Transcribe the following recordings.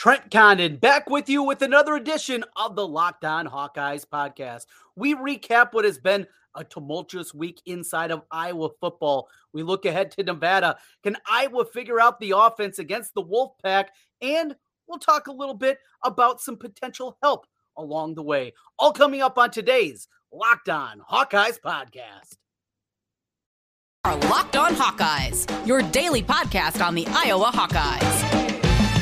Trent Condon back with you with another edition of the Locked On Hawkeyes podcast. We recap what has been a tumultuous week inside of Iowa football. We look ahead to Nevada. Can Iowa figure out the offense against the Wolfpack? And we'll talk a little bit about some potential help along the way. All coming up on today's Locked On Hawkeyes podcast. Our Locked On Hawkeyes, your daily podcast on the Iowa Hawkeyes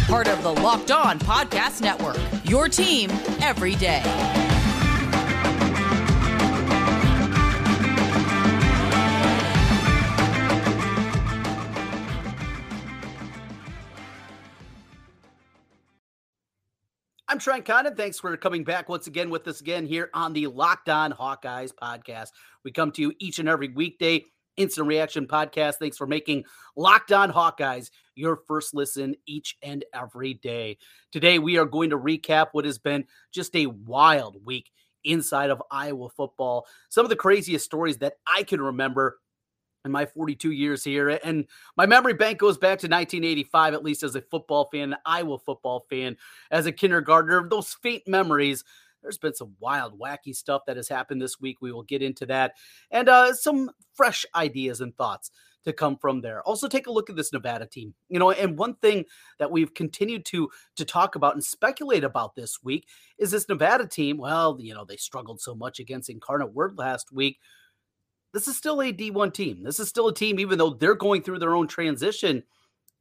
part of the Locked On Podcast Network. Your team every day. I'm Trent Condon. Thanks for coming back once again with us again here on the Locked On Hawkeyes podcast. We come to you each and every weekday instant reaction podcast. Thanks for making Locked On Hawkeyes your first listen each and every day. Today, we are going to recap what has been just a wild week inside of Iowa football. Some of the craziest stories that I can remember in my 42 years here. And my memory bank goes back to 1985, at least as a football fan, Iowa football fan, as a kindergartner. Those faint memories there's been some wild, wacky stuff that has happened this week. We will get into that and uh, some fresh ideas and thoughts to come from there. Also, take a look at this Nevada team. You know, and one thing that we've continued to to talk about and speculate about this week is this Nevada team. Well, you know, they struggled so much against Incarnate Word last week. This is still a D1 team. This is still a team, even though they're going through their own transition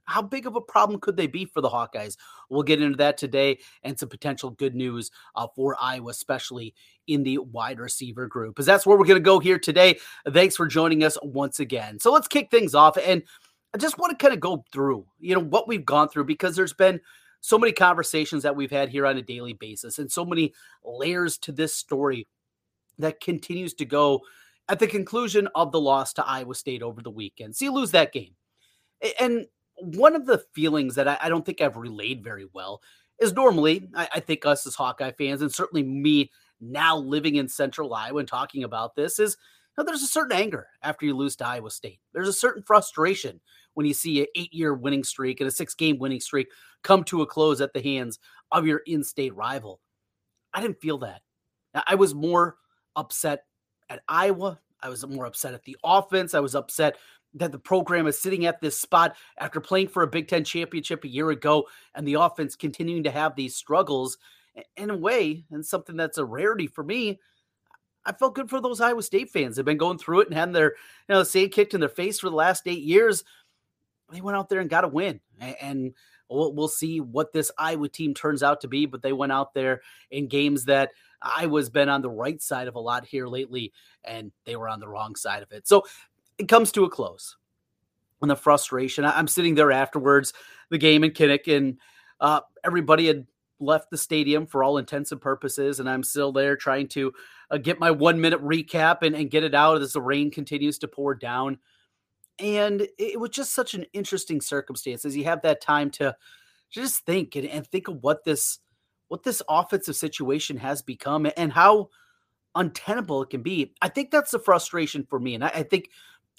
how big of a problem could they be for the Hawkeyes? We'll get into that today and some potential good news uh, for Iowa, especially in the wide receiver group, because that's where we're going to go here today. Thanks for joining us once again. So let's kick things off. And I just want to kind of go through, you know, what we've gone through because there's been so many conversations that we've had here on a daily basis and so many layers to this story that continues to go at the conclusion of the loss to Iowa State over the weekend. So you lose that game. And one of the feelings that I, I, don't think I've relayed very well is normally I, I, think us as Hawkeye fans, and certainly me now living in Central Iowa and talking about this, is there's a certain anger after you lose to Iowa State. There's a certain frustration when you see an eight-year winning streak and a six-game winning streak come to a close at the hands of your in-state rival. I didn't feel that. I was more upset at Iowa. I was more upset at the offense. I was upset that the program is sitting at this spot after playing for a Big Ten championship a year ago and the offense continuing to have these struggles in a way, and something that's a rarity for me. I felt good for those Iowa State fans. They've been going through it and had their, you know, sand kicked in their face for the last eight years. They went out there and got a win. And we'll, we'll see what this Iowa team turns out to be. But they went out there in games that Iowa's been on the right side of a lot here lately, and they were on the wrong side of it. So it comes to a close. And the frustration, I'm sitting there afterwards, the game in Kinnick, and uh, everybody had left the stadium for all intents and purposes. And I'm still there trying to uh, get my one minute recap and, and get it out as the rain continues to pour down. And it was just such an interesting circumstance as you have that time to just think and, and think of what this what this offensive situation has become and how untenable it can be. I think that's the frustration for me. And I, I think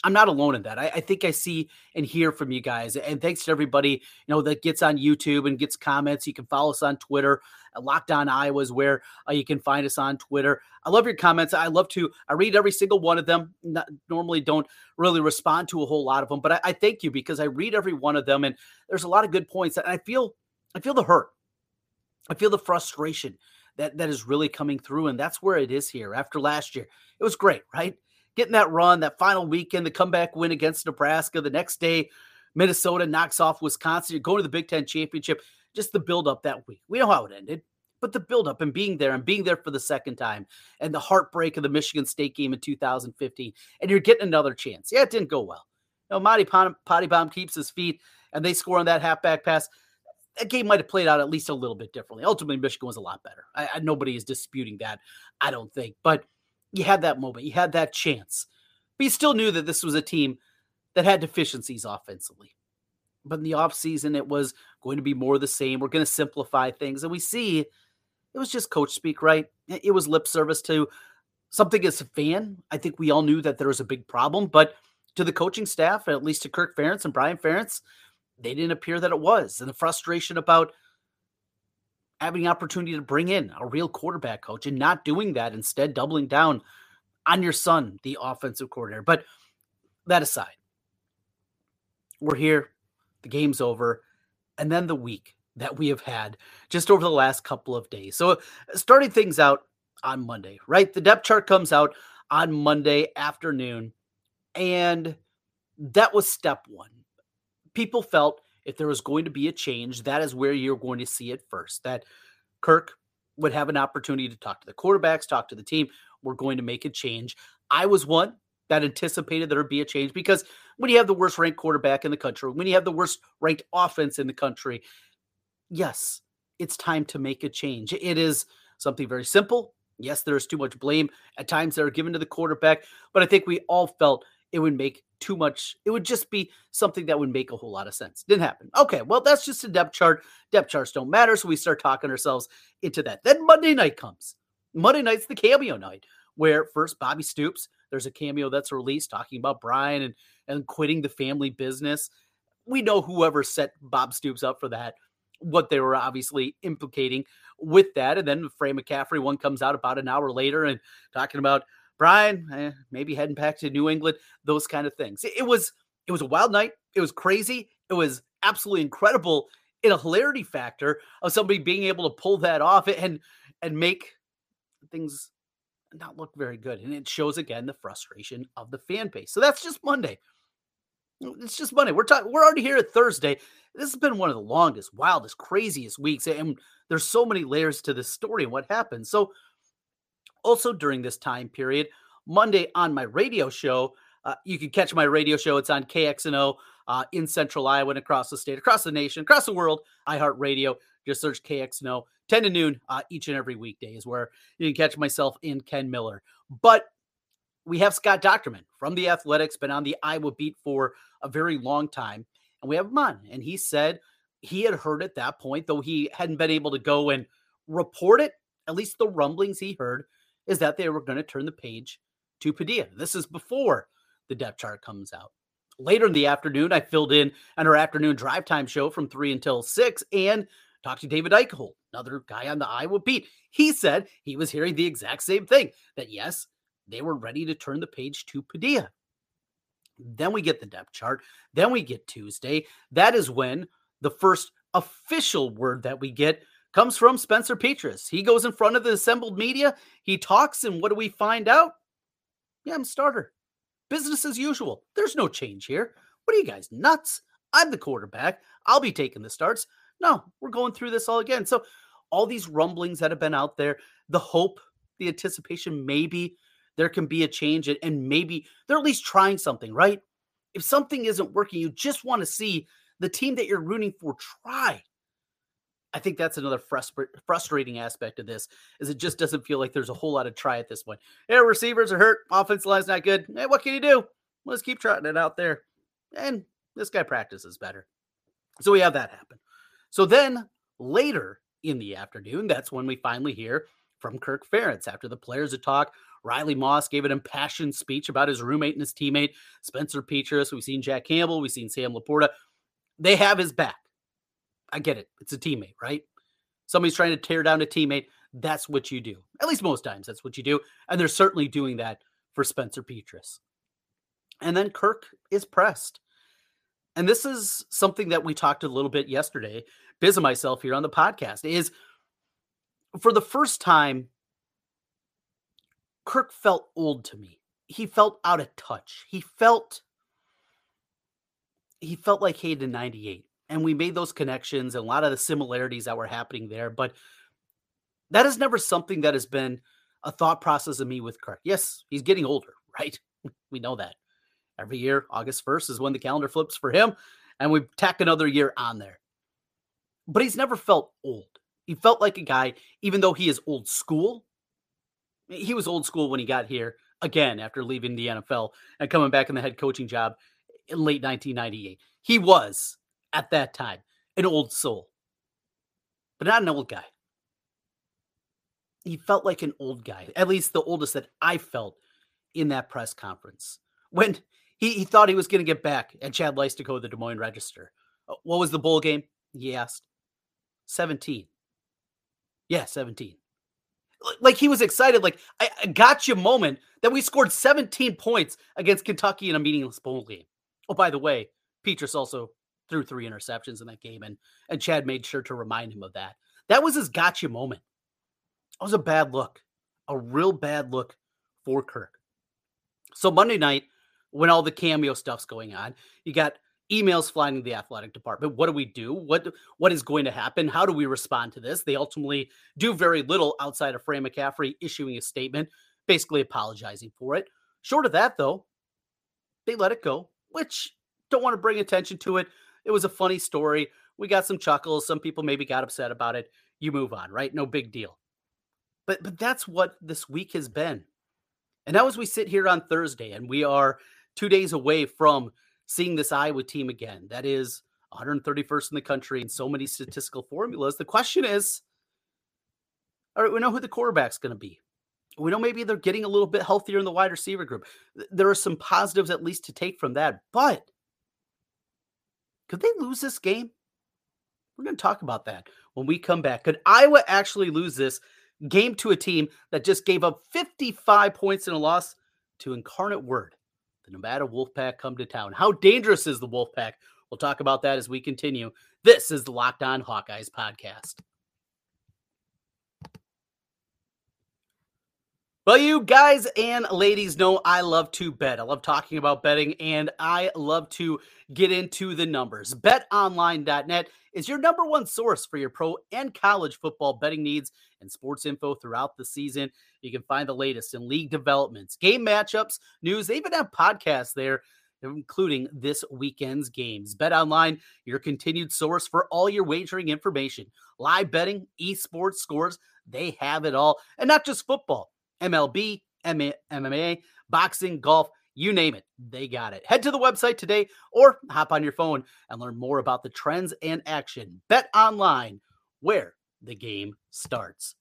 I'm not alone in that. I, I, think I see and hear from you guys. And thanks to everybody, you know, that gets on YouTube and gets comments. You can follow us on Twitter. Locked On Iowa is where uh, you can find us on Twitter. I love your comments. I love to. I read every single one of them. Not, normally, don't really respond to a whole lot of them, but I, I thank you because I read every one of them, and there's a lot of good points. And I feel, I feel the hurt. I feel the frustration that that is really coming through, and that's where it is here. After last year, it was great, right? Getting that run, that final weekend, the comeback win against Nebraska. The next day, Minnesota knocks off Wisconsin. You're going to the Big Ten championship. Just the buildup that week. We know how it ended, but the buildup and being there and being there for the second time and the heartbreak of the Michigan State game in 2015, and you're getting another chance. Yeah, it didn't go well. You know, Monte Pottebaum keeps his feet and they score on that halfback pass. That game might have played out at least a little bit differently. Ultimately, Michigan was a lot better. I, I, nobody is disputing that, I don't think. But – you had that moment, you had that chance. But you still knew that this was a team that had deficiencies offensively. But in the offseason, it was going to be more the same. We're going to simplify things. And we see it was just coach speak, right? It was lip service to something as a fan. I think we all knew that there was a big problem, but to the coaching staff, at least to Kirk Ferentz and Brian Ferentz, they didn't appear that it was. And the frustration about having the opportunity to bring in a real quarterback coach and not doing that, instead doubling down on your son, the offensive coordinator. But that aside, we're here, the game's over, and then the week that we have had just over the last couple of days. So, starting things out on Monday, right? The depth chart comes out on Monday afternoon, and that was step one. People felt if there was going to be a change, that is where you're going to see it first. That Kirk would have an opportunity to talk to the quarterbacks, talk to the team. We're going to make a change. I was one that anticipated there would be a change because when you have the worst ranked quarterback in the country, when you have the worst ranked offense in the country, yes, it's time to make a change. It is something very simple. Yes, there's too much blame at times that are given to the quarterback, but I think we all felt it would make too much. It would just be something that would make a whole lot of sense. Didn't happen. Okay, well, that's just a depth chart. Depth charts don't matter. So we start talking ourselves into that. Then Monday night comes. Monday night's the cameo night where first Bobby Stoops, there's a cameo that's released talking about Brian and, and quitting the family business. We know whoever set Bob Stoops up for that, what they were obviously implicating with that. And then Fran McCaffery one comes out about an hour later and talking about Brian, eh, maybe heading back to New England, those kind of things. It, was it was a wild night. It was crazy. It was absolutely incredible in a hilarity factor of somebody being able to pull that off and and make things not look very good. And it shows again the frustration of the fan base. So that's just Monday. It's just Monday. We're talking. We're already here at Thursday. This has been one of the longest, wildest, craziest weeks, and there's so many layers to this story and what happened. So also, during this time period, Monday on my radio show, uh, you can catch my radio show. It's on KXNO uh, in central Iowa and across the state, across the nation, across the world. iHeartRadio. Just search KXNO. 10 to noon uh, each and every weekday is where you can catch myself in Ken Miller. But we have Scott Dochterman from the Athletics, been on the Iowa beat for a very long time. And we have him on. And he said he had heard at that point, though he hadn't been able to go and report it, at least the rumblings he heard, is that they were going to turn the page to Padilla. This is before the depth chart comes out. Later in the afternoon, I filled in on our afternoon drive time show from three until six and talked to David Eickholt, another guy on the Iowa beat. He said he was hearing the exact same thing that yes, they were ready to turn the page to Padilla. Then we get the depth chart. Then we get Tuesday. That is when the first official word that we get comes from Spencer Petras. He goes in front of the assembled media, he talks, and what do we find out? Yeah, I'm starter. Business as usual. There's no change here. What are you guys nuts? I'm the quarterback. I'll be taking the starts. No, we're going through this all again. So, all these rumblings that have been out there, the hope, the anticipation, maybe there can be a change and maybe they're at least trying something, right? If something isn't working, you just want to see the team that you're rooting for try. I think that's another frustrating aspect of this is it just doesn't feel like there's a whole lot of try at this point. Yeah, receivers are hurt, offense line's not good. Hey, what can you do? Let's keep trotting it out there. And this guy practices better. So we have that happen. So then later in the afternoon, that's when we finally hear from Kirk Ferentz after the players had talked. Riley Moss gave an impassioned speech about his roommate and his teammate, Spencer Petras. We've seen Jack Campbell, we've seen Sam LaPorta. They have his back. I get it. It's a teammate, right? Somebody's trying to tear down a teammate. That's what you do. At least most times, that's what you do. And they're certainly doing that for Spencer Petras. And then Kirk is pressed. And this is something that we talked a little bit yesterday, Biz and myself here on the podcast, is for the first time, Kirk felt old to me. He felt out of touch. He felt he felt like Hayden 98 and we made those connections and a lot of the similarities that were happening there. But that is never something that has been a thought process of me with Kirk. Yes, he's getting older, right? we know that. Every year, August 1st is when the calendar flips for him, and we tack another year on there. But he's never felt old. He felt like a guy, even though he is old school. He was old school when he got here again after leaving the NFL and coming back in the head coaching job in late 1998. He was at that time, an old soul, but not an old guy. He felt like an old guy, at least the oldest that I felt in that press conference. When he, he thought he was going to get back at Chad Leistikow, the Des Moines Register. Uh, what was the bowl game? He asked. 17. Yeah, 17. Like he was excited, like I, I got you moment that we scored 17 points against Kentucky in a meaningless bowl game. Oh, by the way, Petras also threw three interceptions in that game, and and Chad made sure to remind him of that. That was his gotcha moment. It was a bad look, a real bad look for Kirk. So Monday night, when all the cameo stuff's going on, you got emails flying to the athletic department. What do we do? What what is going to happen? How do we respond to this? They ultimately do very little outside of Fran McCaffery issuing a statement, basically apologizing for it. Short of that, though, they let it go, which don't want to bring attention to it. It was a funny story. We got some chuckles. Some people maybe got upset about it. You move on, right? No big deal. But but that's what this week has been. And now as we sit here on Thursday and we are two days away from seeing this Iowa team again. That is 131st in the country in so many statistical formulas. The question is, all right, we know who the quarterback's going to be. We know maybe they're getting a little bit healthier in the wide receiver group. There are some positives at least to take from that, but could they lose this game? We're going to talk about that when we come back. Could Iowa actually lose this game to a team that just gave up 55 points in a loss to Incarnate Word? the Nevada Wolfpack come to town. How dangerous is the Wolfpack? We'll talk about that as we continue. This is the Locked On Hawkeyes podcast. Well, you guys and ladies know I love to bet. I love talking about betting and I love to get into the numbers. BetOnline.net is your number one source for your pro and college football betting needs and sports info throughout the season. You can find the latest in league developments, game matchups, news. They even have podcasts there, including this weekend's games. Bet Online, your continued source for all your wagering information, live betting, esports scores. They have it all, and not just football, MLB, MMA, boxing, golf. You name it, they got it. Head to the website today or hop on your phone and learn more about the trends and action. Bet online, where the game starts.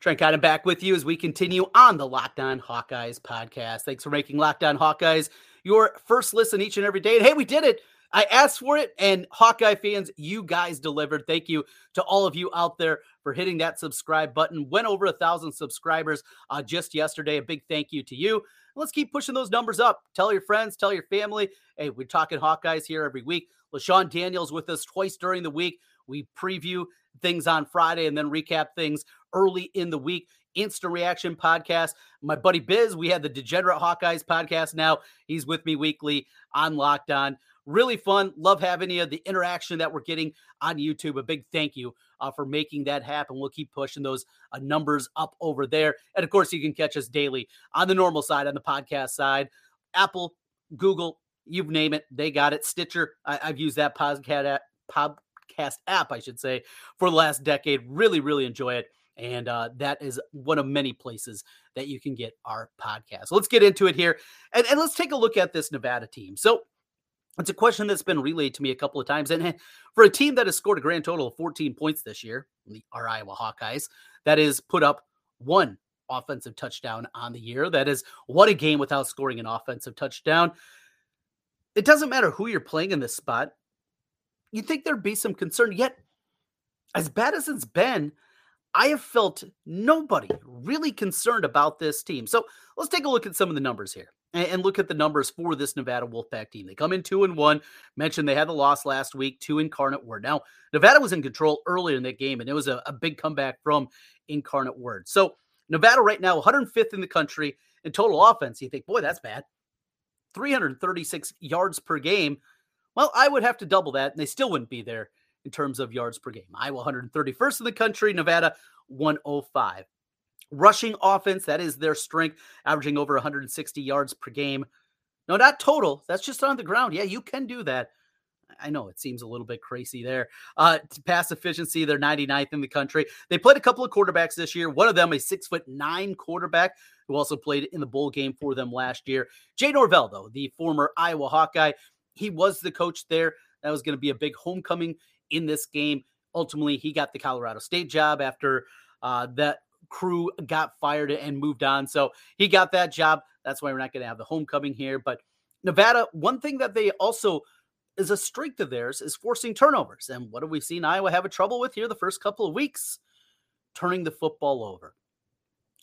Trent Condon back with you as we continue on the Locked On Hawkeyes podcast. Thanks for making Locked On Hawkeyes your first listen each and every day. And hey, we did it. I asked for it, and Hawkeye fans, you guys delivered. Thank you to all of you out there for hitting that subscribe button. Went over a thousand subscribers uh, just yesterday. A big thank you to you. Let's keep pushing those numbers up. Tell your friends, tell your family. Hey, we're talking Hawkeyes here every week. LeShun Daniels with us twice during the week. We preview things on Friday and then recap things early in the week. Instant Reaction podcast. My buddy Biz, we had the Degenerate Hawkeyes podcast now. He's with me weekly on Locked On. Really fun. Love having you. The interaction that we're getting on YouTube. A big thank you uh, for making that happen. We'll keep pushing those uh, numbers up over there. And of course, you can catch us daily on the normal side, on the podcast side. Apple, Google, you name it, they got it. Stitcher, I, have used that podcast podcast app, I should say, for the last decade. Really, really enjoy it. And uh, that is one of many places that you can get our podcast. Let's get into it here and, and let's take a look at this Nevada team. So it's a question that's been relayed to me a couple of times. And eh, for a team that has scored a grand total of 14 points this year, the our Iowa Hawkeyes, that is put up one offensive touchdown on the year. That is what a game without scoring an offensive touchdown. It doesn't matter who you're playing in this spot you'd think there'd be some concern. Yet, as bad as it's been, I have felt nobody really concerned about this team. So let's take a look at some of the numbers here and, look at the numbers for this Nevada Wolfpack team. They come in two and one. Mentioned they had the loss last week to Incarnate Word. Now, Nevada was in control earlier in that game, and it was a, a big comeback from Incarnate Word. So Nevada right now, 105th in the country in total offense. You think, boy, that's bad. 336 yards per game. Well, I would have to double that, and they still wouldn't be there in terms of yards per game. Iowa 131st in the country, Nevada 105. Rushing offense, that is their strength, averaging over 160 yards per game. No, not total. That's just on the ground. Yeah, you can do that. I know it seems a little bit crazy there. Uh, pass efficiency, they're 99th in the country. They played a couple of quarterbacks this year. One of them, a six foot nine quarterback, who also played in the bowl game for them last year. Jay Norvell, though, the former Iowa Hawkeye, he was the coach there. That was going to be a big homecoming in this game. Ultimately, he got the Colorado State job after uh, that crew got fired and moved on. So he got that job. That's why we're not going to have the homecoming here. But Nevada, one thing that they also is a strength of theirs is forcing turnovers. And what have we seen Iowa have a trouble with here the first couple of weeks? Turning the football over.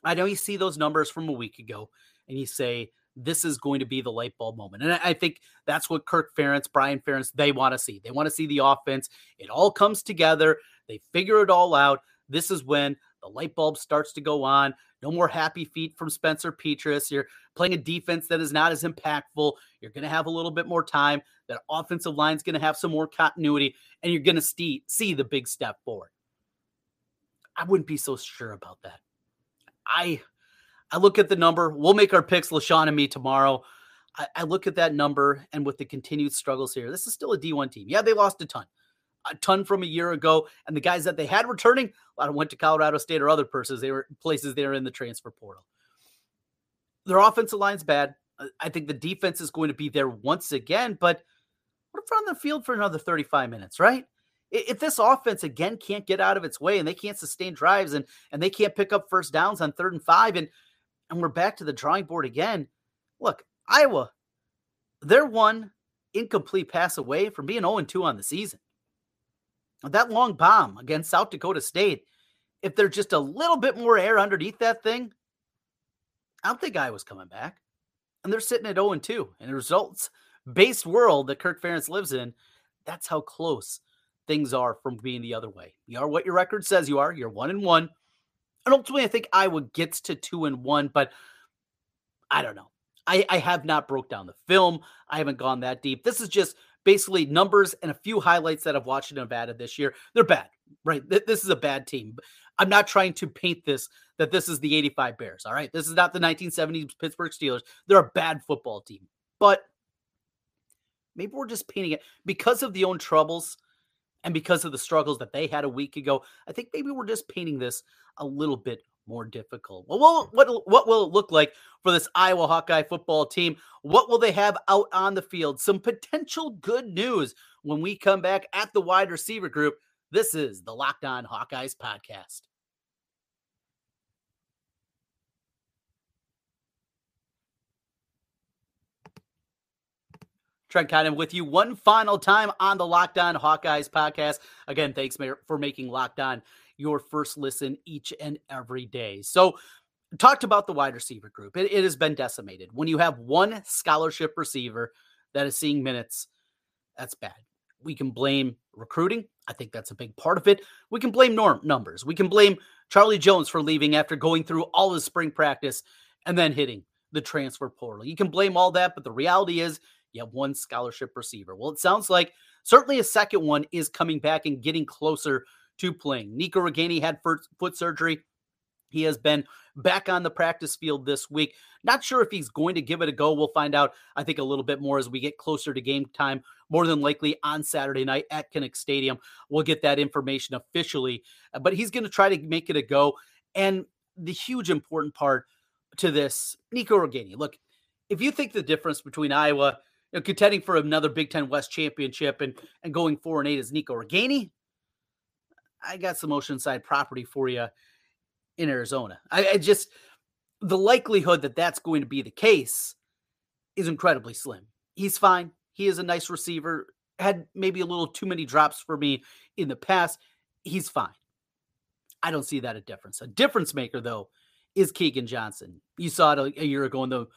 I know you see those numbers from a week ago and you say, this is going to be the light bulb moment. And I think that's what Kirk Ferentz, Brian Ferentz, they want to see. They want to see the offense. It all comes together. They figure it all out. This is when the light bulb starts to go on. No more happy feet from Spencer Petras. You're playing a defense that is not as impactful. You're going to have a little bit more time. That offensive line is going to have some more continuity, and you're going to see, see the big step forward. I wouldn't be so sure about that. I I look at the number. We'll make our picks, LeShun and me tomorrow. I, I look at that number, and with the continued struggles here, this is still a D1 team. Yeah, they lost a ton, a ton from a year ago, and the guys that they had returning, a lot of went to Colorado State or other places. They were places they were in the transfer portal. Their offensive line's bad. Uh, I think the defense is going to be there once again, but what if on the field for another 35 minutes, right? If this offense again can't get out of its way and they can't sustain drives and and they can't pick up first downs on third and five and and we're back to the drawing board again. Look, Iowa, they're one incomplete pass away from being 0 2 on the season. That long bomb against South Dakota State, if there's just a little bit more air underneath that thing, I don't think Iowa's coming back. And they're sitting at 0 2. In the results based world that Kirk Ferentz lives in, that's how close things are from being the other way. You are what your record says you are. You're 1 and 1. And ultimately, I think Iowa gets to two and one, but I don't know. I, I have not broke down the film. I haven't gone that deep. This is just basically numbers and a few highlights that I've watched in Nevada this year. They're bad, right? This is a bad team. I'm not trying to paint this that this is the 85 Bears. All right. This is not the 1970s Pittsburgh Steelers. They're a bad football team. But maybe we're just painting it because of the own troubles and because of the struggles that they had a week ago. I think maybe we're just painting this a little bit more difficult. Well, what what will it look like for this Iowa Hawkeye football team? What will they have out on the field? Some potential good news when we come back at the wide receiver group. This is the Locked On Hawkeyes podcast. Trent Condon with you one final time on the Locked On Hawkeyes podcast. Again, thanks for making Locked On your first listen each and every day. So, talked about the wide receiver group. It, it, has been decimated. When you have one scholarship receiver that is seeing minutes, that's bad. We can blame recruiting. I think that's a big part of it. We can blame norm numbers. We can blame Charlie Jones for leaving after going through all his spring practice and then hitting the transfer portal. You can blame all that, but the reality is you have one scholarship receiver. Well, it sounds like certainly a second one is coming back and getting closer to playing. Nico Ragaini had foot surgery. He has been back on the practice field this week. Not sure if he's going to give it a go. We'll find out, I think, a little bit more as we get closer to game time, more than likely on Saturday night at Kinnick Stadium. We'll get that information officially, but he's going to try to make it a go. And the huge important part to this, Nico Ragaini. Look, if you think the difference between Iowa you know, contending for another Big Ten West championship and, and going four and eight is Nico Ragaini, I got some Oceanside property for you in Arizona. I, I just the likelihood that that's going to be the case is incredibly slim. He's fine. He is a nice receiver. Had maybe a little too many drops for me in the past. He's fine. I don't see that a difference. A difference maker though is Keagan Johnson. You saw it a, a year ago in the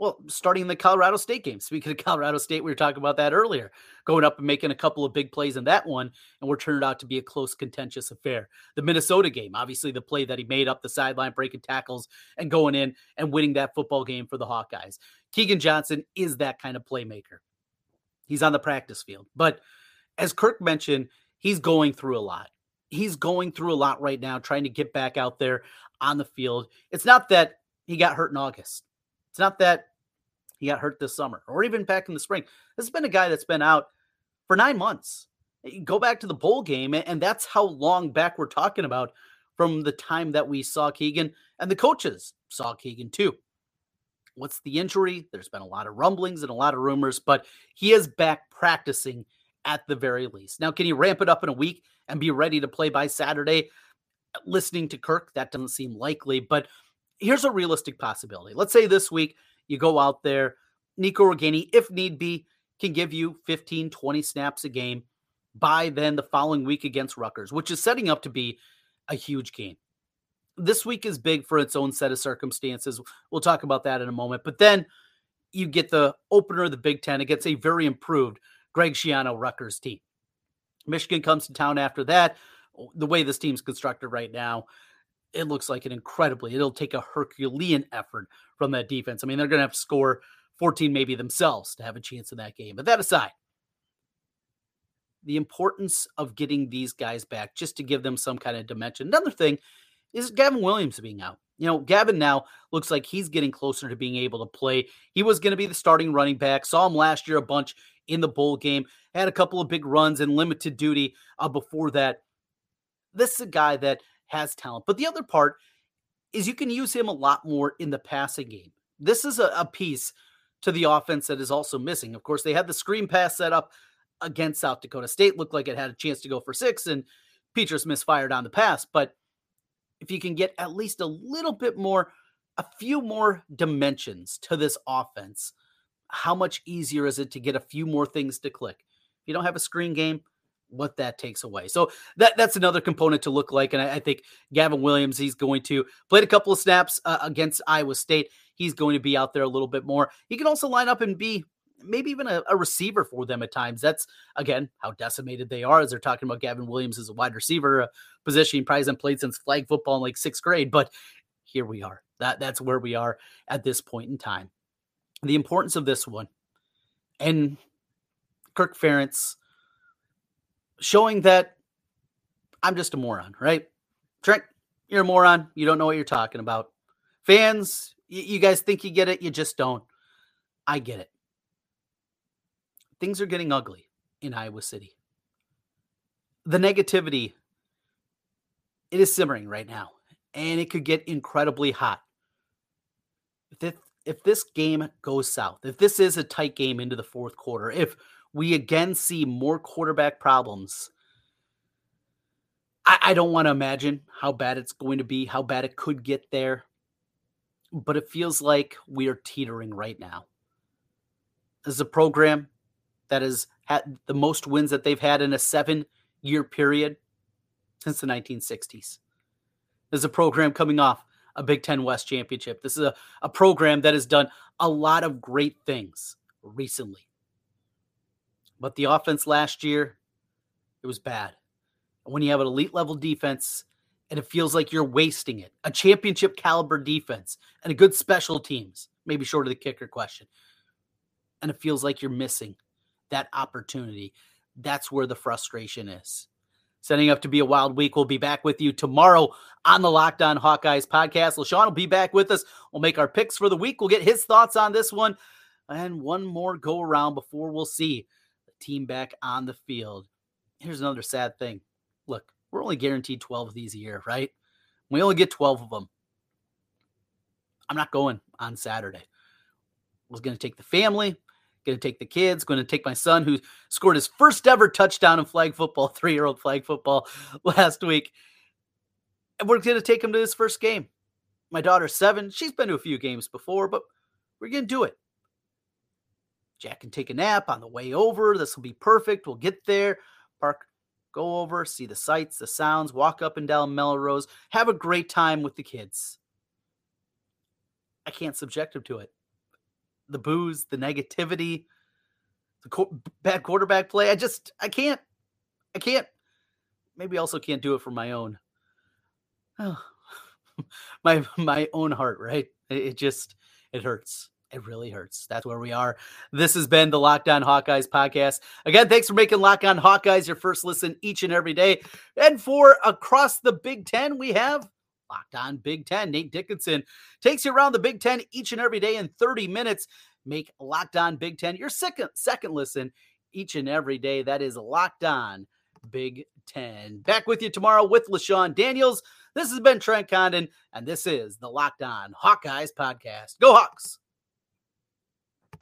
well, starting the Colorado State game. Speaking of Colorado State, we were talking about that earlier, going up and making a couple of big plays in that one, and were turned out to be a close, contentious affair. The Minnesota game, obviously, the play that he made up the sideline, breaking tackles, and going in and winning that football game for the Hawkeyes. Keagan Johnson is that kind of playmaker. He's on the practice field. But as Kirk mentioned, he's going through a lot. He's going through a lot right now, trying to get back out there on the field. It's not that he got hurt in August. It's not that he got hurt this summer or even back in the spring. This has been a guy that's been out for nine months. You go back to the bowl game, and that's how long back we're talking about from the time that we saw Keagan, and the coaches saw Keagan too. What's the injury? There's been a lot of rumblings and a lot of rumors, but he is back practicing at the very least. Now, can he ramp it up in a week and be ready to play by Saturday? Listening to Kirk, that doesn't seem likely, but here's a realistic possibility. Let's say this week you go out there, Nico Ragaini, if need be, can give you 15, 20 snaps a game by then the following week against Rutgers, which is setting up to be a huge game. This week is big for its own set of circumstances. We'll talk about that in a moment. But then you get the opener of the Big Ten against a very improved Greg Schiano Rutgers team. Michigan comes to town after that. The way this team's constructed right now, it looks like an incredibly, it'll take a Herculean effort from that defense. I mean, they're going to have to score 14 maybe themselves to have a chance in that game. But that aside, the importance of getting these guys back just to give them some kind of dimension. Another thing is Gavin Williams being out. You know, Gavin now looks like he's getting closer to being able to play. He was going to be the starting running back. Saw him last year a bunch in the bowl game. Had a couple of big runs and limited duty uh, before that. This is a guy that has talent. But the other part is you can use him a lot more in the passing game. This is a, a piece to the offense that is also missing. Of course, they had the screen pass set up against South Dakota State. Looked like it had a chance to go for six, and Petras misfired on the pass. But if you can get at least a little bit more, a few more dimensions to this offense, how much easier is it to get a few more things to click? If you don't have a screen game, what that takes away. So that that's another component to look like. And I, I think Gavin Williams, he's going to played a couple of snaps uh, against Iowa State. He's going to be out there a little bit more. He can also line up and be maybe even a, a, receiver for them at times. That's again how decimated they are as they're talking about Gavin Williams as a wide receiver, a position he probably hasn't played since flag football in like sixth grade. But here we are. That that's where we are at this point in time. The importance of this one and Kirk Ferentz showing that I'm just a moron, right? Trent, you're a moron. You don't know what you're talking about. Fans, you guys think you get it, you just don't. I get it things are getting ugly in Iowa City. The negativity it is simmering right now and it could get incredibly hot. If this, if this game goes south, if this is a tight game into the fourth quarter, if we again see more quarterback problems, I, I don't want to imagine how bad it's going to be, how bad it could get there. But it feels like we are teetering right now. As a program, that has had the most wins that they've had in a seven year period since the 1960s. There's a program coming off a Big Ten West championship. This is a, a program that has done a lot of great things recently. But the offense last year, it was bad. When you have an elite level defense and it feels like you're wasting it, a championship caliber defense and a good special teams, maybe short of the kicker question, and it feels like you're missing that opportunity. That's where the frustration is. Setting up to be a wild week. We'll be back with you tomorrow on the Locked On Hawkeyes podcast. LeShun will be back with us. We'll make our picks for the week. We'll get his thoughts on this one. And one more go around before we'll see team back on the field. Here's another sad thing. Look, we're only guaranteed 12 of these a year, right? We only get 12 of them. I'm not going on Saturday. I was going to take the family. Going to take the kids, going to take my son who scored his first ever touchdown in flag football, three year old flag football last week. And we're going to take him to his first game. My daughter's seven. She's been to a few games before, but we're going to do it. Jack can take a nap on the way over. This will be perfect. We'll get there, park, go over, see the sights, the sounds, walk up and down Melrose, have a great time with the kids. I can't subject them to it the booze, the negativity, the co- bad quarterback play. I just I can't I can't maybe also can't do it for my own oh, my my own heart, right? It, it just it hurts. It really hurts. That's where we are. This has been the Locked On Hawkeyes podcast. Again, thanks for making Locked On Hawkeyes your first listen each and every day. And for across the Big Ten, we have Locked On Big Ten. Nate Dickinson takes you around the Big Ten each and every day in 30 minutes. Make Locked On Big Ten your second second listen each and every day. That is Locked On Big Ten. Back with you tomorrow with LeShun Daniels. This has been Trent Condon, and this is the Locked On Hawkeyes podcast. Go Hawks!